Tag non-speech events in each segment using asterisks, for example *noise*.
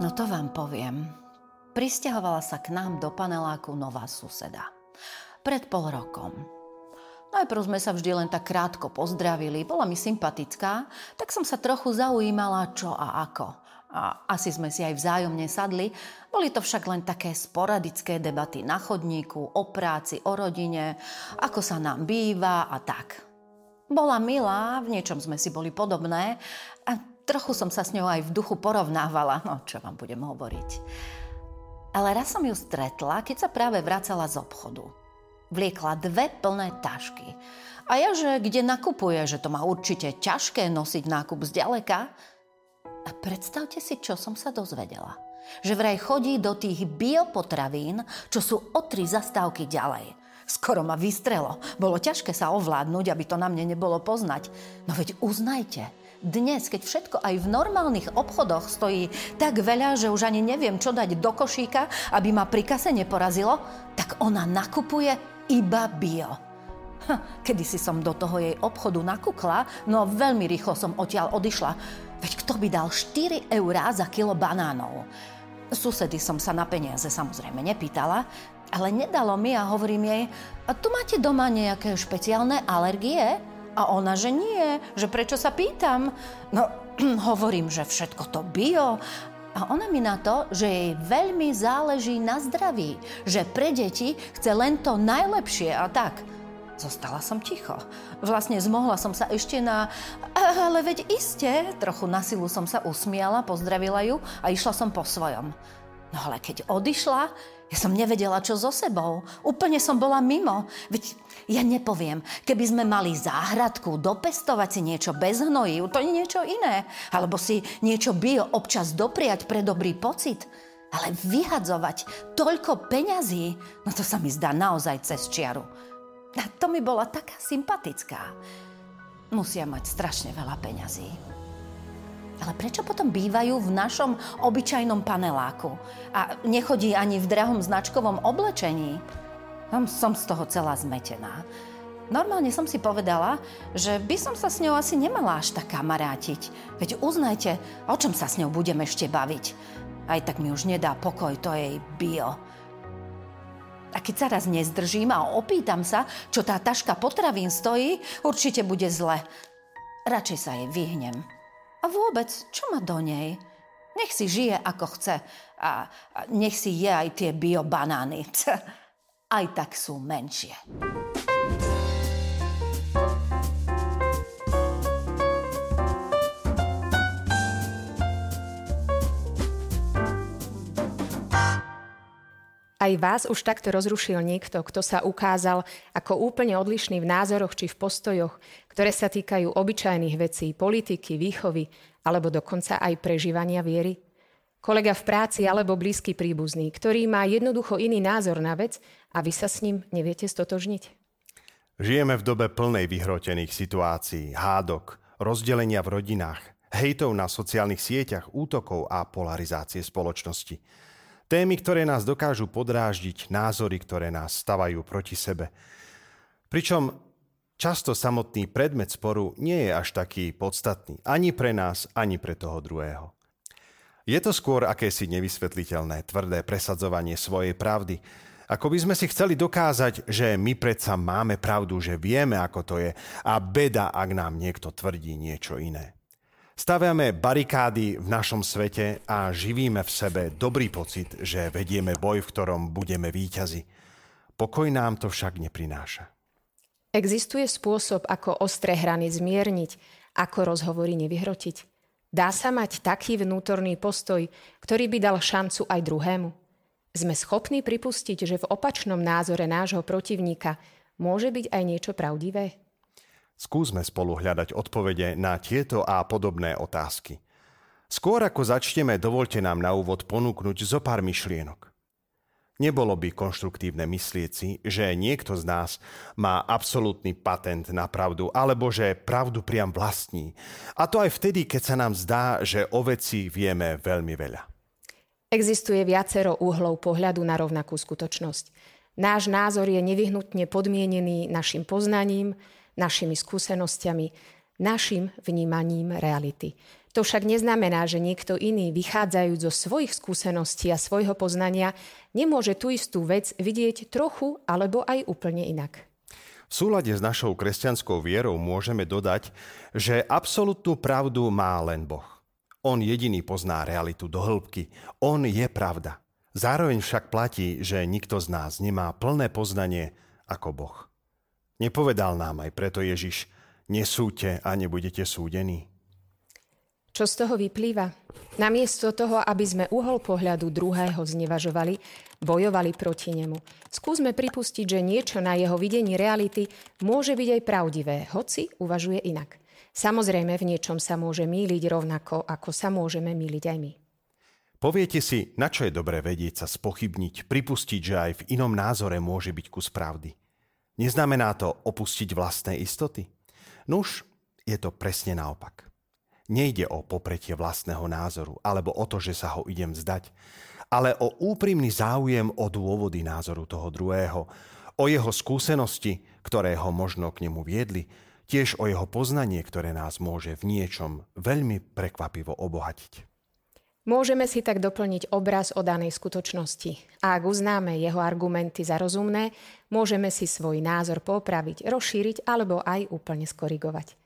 No to vám poviem. Pristahovala sa k nám do paneláku nová suseda. Pred pol rokom. Najprv sme sa vždy len tak krátko pozdravili, bola mi sympatická, tak som sa trochu zaujímala, čo a ako. A asi sme si aj vzájomne sadli. Boli to však len také sporadické debaty na chodníku, o práci, o rodine, ako sa nám býva a tak. Bola milá, v niečom sme si boli podobné a Trochu som sa s ňou aj v duchu porovnávala, no čo vám budem hovoriť. Ale raz som ju stretla, keď sa práve vracala z obchodu. Vliekla dve plné tašky. A ja, že kde nakupuje, že to má určite ťažké nosiť nákup zďaleka. A predstavte si, čo som sa dozvedela. Že vraj chodí do tých biopotravín, čo sú o tri zastávky ďalej. Skoro ma vystrelo. Bolo ťažké sa ovládnuť, aby to na mne nebolo poznať. No veď uznajte, dnes, keď všetko aj v normálnych obchodoch stojí tak veľa, že už ani neviem, čo dať do košíka, aby ma pri kase neporazilo, tak ona nakupuje iba bio. Kedy si som do toho jej obchodu nakukla, no veľmi rýchlo som odtiaľ odišla. Veď kto by dal 4 eurá za kilo banánov? Susedy som sa na peniaze samozrejme nepýtala, ale nedalo mi a hovorím jej, a tu máte doma nejaké špeciálne alergie? A ona, že nie, že prečo sa pýtam? No, *clears throat* hovorím, že všetko to bio. A ona mi na to, že jej veľmi záleží na zdraví, že pre deti chce len to najlepšie a tak. Zostala som ticho. Vlastne zmohla som sa ešte na... *laughs* Ale veď iste. Trochu na silu som sa usmiala, pozdravila ju a išla som po svojom. No ale keď odišla, ja som nevedela, čo so sebou. Úplne som bola mimo. Veď ja nepoviem, keby sme mali záhradku, dopestovať si niečo bez hnojí, to je niečo iné. Alebo si niečo bio občas dopriať pre dobrý pocit. Ale vyhadzovať toľko peňazí, no to sa mi zdá naozaj cez čiaru. A to mi bola taká sympatická. Musia mať strašne veľa peňazí. Ale prečo potom bývajú v našom obyčajnom paneláku a nechodí ani v drahom značkovom oblečení? Som z toho celá zmetená. Normálne som si povedala, že by som sa s ňou asi nemala až tak kamarátiť. Veď uznajte, o čom sa s ňou budem ešte baviť. Aj tak mi už nedá pokoj to jej bio. A keď sa raz nezdržím a opýtam sa, čo tá taška potravín stojí, určite bude zle. Radšej sa jej vyhnem. A vôbec, čo má do nej? Nech si žije ako chce a, nech si je aj tie biobanány. *laughs* Aj tak sú menšie. Aj vás už takto rozrušil niekto, kto sa ukázal ako úplne odlišný v názoroch či v postojoch, ktoré sa týkajú obyčajných vecí, politiky, výchovy alebo dokonca aj prežívania viery? Kolega v práci alebo blízky príbuzný, ktorý má jednoducho iný názor na vec a vy sa s ním neviete stotožniť? Žijeme v dobe plnej vyhrotených situácií, hádok, rozdelenia v rodinách, hejtov na sociálnych sieťach, útokov a polarizácie spoločnosti. Témy, ktoré nás dokážu podráždiť, názory, ktoré nás stavajú proti sebe. Pričom často samotný predmet sporu nie je až taký podstatný ani pre nás, ani pre toho druhého. Je to skôr akési nevysvetliteľné, tvrdé presadzovanie svojej pravdy. Ako by sme si chceli dokázať, že my predsa máme pravdu, že vieme, ako to je a beda, ak nám niekto tvrdí niečo iné. Staviame barikády v našom svete a živíme v sebe dobrý pocit, že vedieme boj, v ktorom budeme výťazi. Pokoj nám to však neprináša. Existuje spôsob, ako ostré hrany zmierniť, ako rozhovory nevyhrotiť? Dá sa mať taký vnútorný postoj, ktorý by dal šancu aj druhému? Sme schopní pripustiť, že v opačnom názore nášho protivníka môže byť aj niečo pravdivé? Skúsme spolu hľadať odpovede na tieto a podobné otázky. Skôr ako začneme, dovolte nám na úvod ponúknuť zo pár myšlienok. Nebolo by konštruktívne myslieť si, že niekto z nás má absolútny patent na pravdu, alebo že pravdu priam vlastní. A to aj vtedy, keď sa nám zdá, že o veci vieme veľmi veľa. Existuje viacero úhlov pohľadu na rovnakú skutočnosť. Náš názor je nevyhnutne podmienený našim poznaním, našimi skúsenosťami, našim vnímaním reality. To však neznamená, že niekto iný, vychádzajúc zo svojich skúseností a svojho poznania, nemôže tú istú vec vidieť trochu alebo aj úplne inak. V súlade s našou kresťanskou vierou môžeme dodať, že absolútnu pravdu má len Boh. On jediný pozná realitu do hĺbky. On je pravda. Zároveň však platí, že nikto z nás nemá plné poznanie ako Boh. Nepovedal nám aj preto Ježiš, nesúďte a nebudete súdení. Čo z toho vyplýva? Namiesto toho, aby sme uhol pohľadu druhého znevažovali, bojovali proti nemu. Skúsme pripustiť, že niečo na jeho videní reality môže byť aj pravdivé, hoci uvažuje inak. Samozrejme, v niečom sa môže míliť rovnako, ako sa môžeme míliť aj my. Poviete si, na čo je dobré vedieť sa spochybniť, pripustiť, že aj v inom názore môže byť kus pravdy. Neznamená to opustiť vlastné istoty? Nuž, je to presne naopak. Nejde o popretie vlastného názoru alebo o to, že sa ho idem zdať, ale o úprimný záujem o dôvody názoru toho druhého, o jeho skúsenosti, ktoré ho možno k nemu viedli, tiež o jeho poznanie, ktoré nás môže v niečom veľmi prekvapivo obohatiť. Môžeme si tak doplniť obraz o danej skutočnosti. A ak uznáme jeho argumenty za rozumné, môžeme si svoj názor popraviť, rozšíriť alebo aj úplne skorigovať.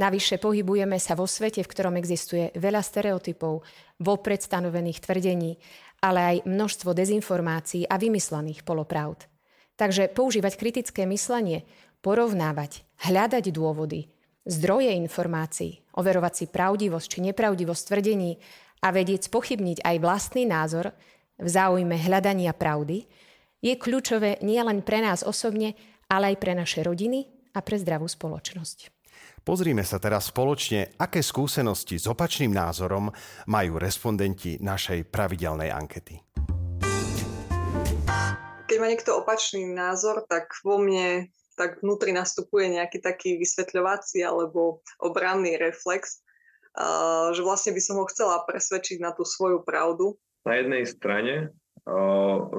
Navyše pohybujeme sa vo svete, v ktorom existuje veľa stereotypov, vopred stanovených tvrdení, ale aj množstvo dezinformácií a vymyslených polopravd. Takže používať kritické myslenie, porovnávať, hľadať dôvody, zdroje informácií, overovať si pravdivosť či nepravdivosť tvrdení a vedieť spochybniť aj vlastný názor v záujme hľadania pravdy, je kľúčové nielen pre nás osobne, ale aj pre naše rodiny a pre zdravú spoločnosť. Pozrime sa teraz spoločne, aké skúsenosti s opačným názorom majú respondenti našej pravidelnej ankety. Keď má niekto opačný názor, tak vo mne tak vnútri nastupuje nejaký taký vysvetľovací alebo obranný reflex, že vlastne by som ho chcela presvedčiť na tú svoju pravdu. Na jednej strane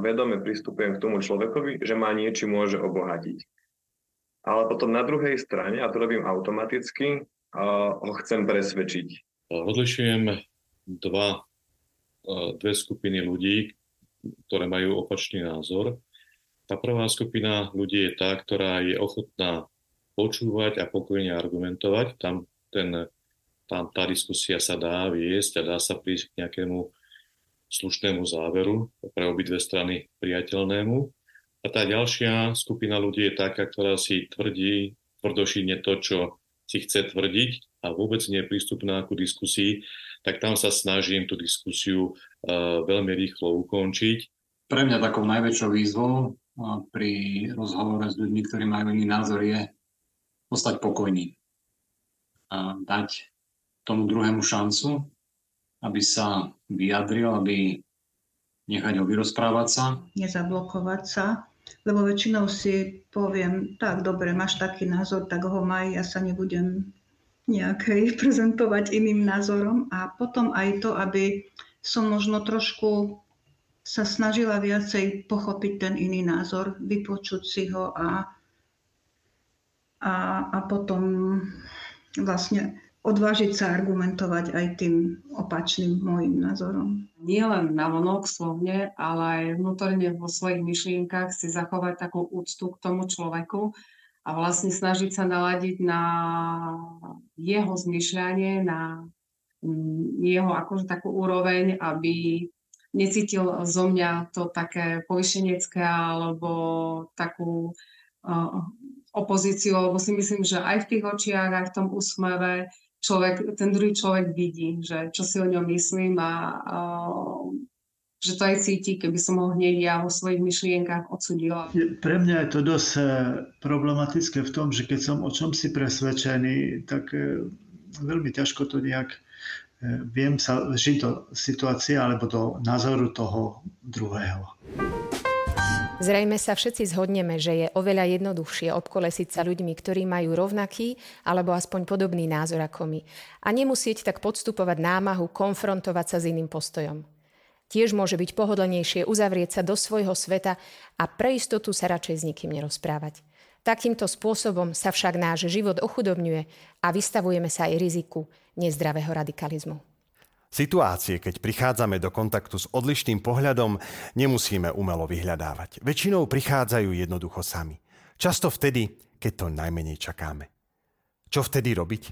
vedome pristupujem k tomu človekovi, že ma niečím môže obohatiť ale potom na druhej strane, a to robím automaticky, ho chcem presvedčiť. Odlišujem dva, dve skupiny ľudí, ktoré majú opačný názor. Tá prvá skupina ľudí je tá, ktorá je ochotná počúvať a pokojne argumentovať. Tam, ten, tam tá diskusia sa dá viesť a dá sa prísť k nejakému slušnému záveru pre obidve strany priateľnému. A tá ďalšia skupina ľudí je taká, ktorá si tvrdí tvrdošine to, čo si chce tvrdiť a vôbec nie je prístupná ku diskusii, tak tam sa snažím tú diskusiu uh, veľmi rýchlo ukončiť. Pre mňa takou najväčšou výzvou uh, pri rozhovore s ľuďmi, ktorí majú iný názor, je ostať pokojný. A dať tomu druhému šancu, aby sa vyjadril, aby nechať ho vyrozprávať sa. Nezablokovať sa, lebo väčšinou si poviem, tak dobre, máš taký názor, tak ho maj, ja sa nebudem nejakej *laughs* prezentovať iným názorom. A potom aj to, aby som možno trošku sa snažila viacej pochopiť ten iný názor, vypočuť si ho a, a, a potom vlastne odvážiť sa argumentovať aj tým opačným môjim názorom. Nie len na vonok slovne, ale aj vnútorne vo svojich myšlienkach si zachovať takú úctu k tomu človeku a vlastne snažiť sa naladiť na jeho zmyšľanie, na mm, jeho akože takú úroveň, aby necítil zo mňa to také povyšenecké alebo takú uh, opozíciu, lebo si myslím, že aj v tých očiach, aj v tom úsmeve človek, ten druhý človek vidí, že čo si o ňom myslím a, a že to aj cíti, keby som ho hneď ja vo svojich myšlienkach odsudila. Pre mňa je to dosť e, problematické v tom, že keď som o čom si presvedčený, tak e, veľmi ťažko to nejak e, viem sa žiť do situácie alebo do názoru toho druhého. Zrejme sa všetci zhodneme, že je oveľa jednoduchšie obkolesiť sa ľuďmi, ktorí majú rovnaký alebo aspoň podobný názor ako my a nemusieť tak podstupovať námahu konfrontovať sa s iným postojom. Tiež môže byť pohodlnejšie uzavrieť sa do svojho sveta a pre istotu sa radšej s nikým nerozprávať. Takýmto spôsobom sa však náš život ochudobňuje a vystavujeme sa aj riziku nezdravého radikalizmu. Situácie, keď prichádzame do kontaktu s odlišným pohľadom, nemusíme umelo vyhľadávať. Väčšinou prichádzajú jednoducho sami. Často vtedy, keď to najmenej čakáme. Čo vtedy robiť?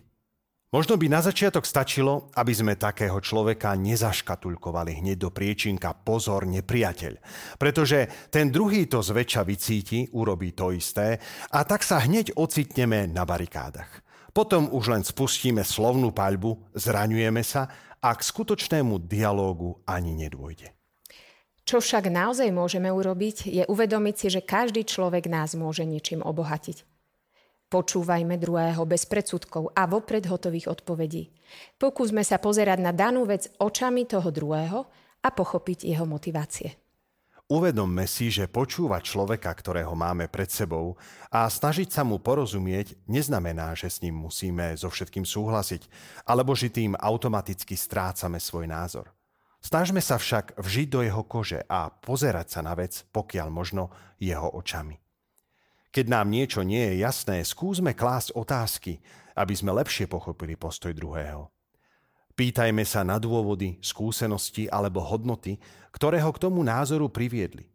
Možno by na začiatok stačilo, aby sme takého človeka nezaškatulkovali hneď do priečinka pozor nepriateľ. Pretože ten druhý to zväčša vycíti, urobí to isté a tak sa hneď ocitneme na barikádach. Potom už len spustíme slovnú paľbu, zraňujeme sa a k skutočnému dialógu ani nedôjde. Čo však naozaj môžeme urobiť, je uvedomiť si, že každý človek nás môže niečím obohatiť. Počúvajme druhého bez predsudkov a vopred hotových odpovedí. Pokúsme sa pozerať na danú vec očami toho druhého a pochopiť jeho motivácie. Uvedomme si, že počúvať človeka, ktorého máme pred sebou a snažiť sa mu porozumieť, neznamená, že s ním musíme so všetkým súhlasiť, alebo že tým automaticky strácame svoj názor. Snažme sa však vžiť do jeho kože a pozerať sa na vec, pokiaľ možno jeho očami. Keď nám niečo nie je jasné, skúsme klásť otázky, aby sme lepšie pochopili postoj druhého. Pýtajme sa na dôvody, skúsenosti alebo hodnoty, ktoré ho k tomu názoru priviedli.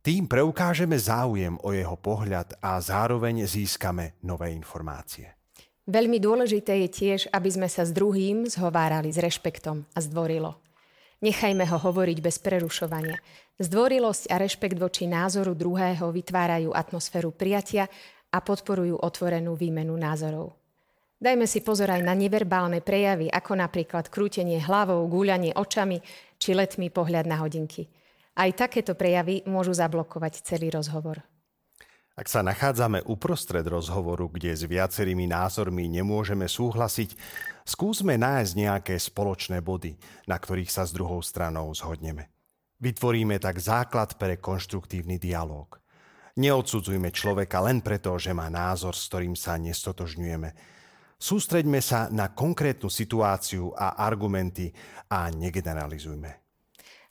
Tým preukážeme záujem o jeho pohľad a zároveň získame nové informácie. Veľmi dôležité je tiež, aby sme sa s druhým zhovárali s rešpektom a zdvorilo. Nechajme ho hovoriť bez prerušovania. Zdvorilosť a rešpekt voči názoru druhého vytvárajú atmosféru prijatia a podporujú otvorenú výmenu názorov. Dajme si pozor aj na neverbálne prejavy, ako napríklad krútenie hlavou, gúľanie očami či letmý pohľad na hodinky. Aj takéto prejavy môžu zablokovať celý rozhovor. Ak sa nachádzame uprostred rozhovoru, kde s viacerými názormi nemôžeme súhlasiť, skúsme nájsť nejaké spoločné body, na ktorých sa s druhou stranou zhodneme. Vytvoríme tak základ pre konštruktívny dialog. Neodsudzujme človeka len preto, že má názor, s ktorým sa nestotožňujeme. Sústreďme sa na konkrétnu situáciu a argumenty a negeneralizujme.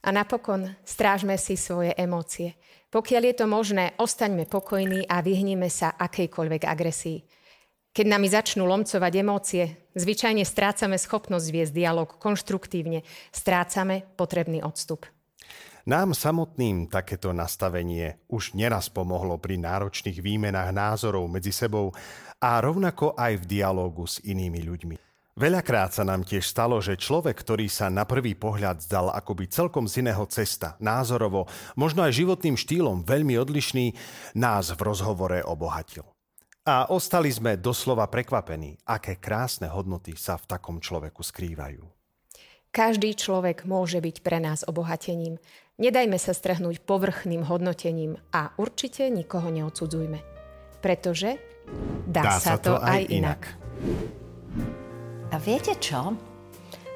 A napokon strážme si svoje emócie – pokiaľ je to možné, ostaňme pokojní a vyhnime sa akejkoľvek agresii. Keď nami začnú lomcovať emócie, zvyčajne strácame schopnosť viesť dialog konštruktívne, strácame potrebný odstup. Nám samotným takéto nastavenie už neraz pomohlo pri náročných výmenách názorov medzi sebou a rovnako aj v dialogu s inými ľuďmi. Veľakrát sa nám tiež stalo, že človek, ktorý sa na prvý pohľad zdal akoby celkom z iného cesta, názorovo, možno aj životným štýlom veľmi odlišný, nás v rozhovore obohatil. A ostali sme doslova prekvapení, aké krásne hodnoty sa v takom človeku skrývajú. Každý človek môže byť pre nás obohatením. Nedajme sa strhnúť povrchným hodnotením a určite nikoho neodsudzujme. Pretože dá, dá sa to aj inak. inak. A viete čo?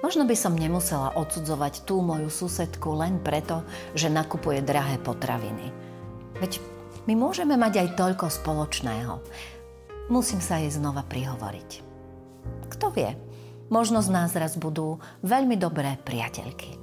Možno by som nemusela odsudzovať tú moju susedku len preto, že nakupuje drahé potraviny. Veď my môžeme mať aj toľko spoločného. Musím sa jej znova prihovoriť. Kto vie, možno z nás raz budú veľmi dobré priateľky.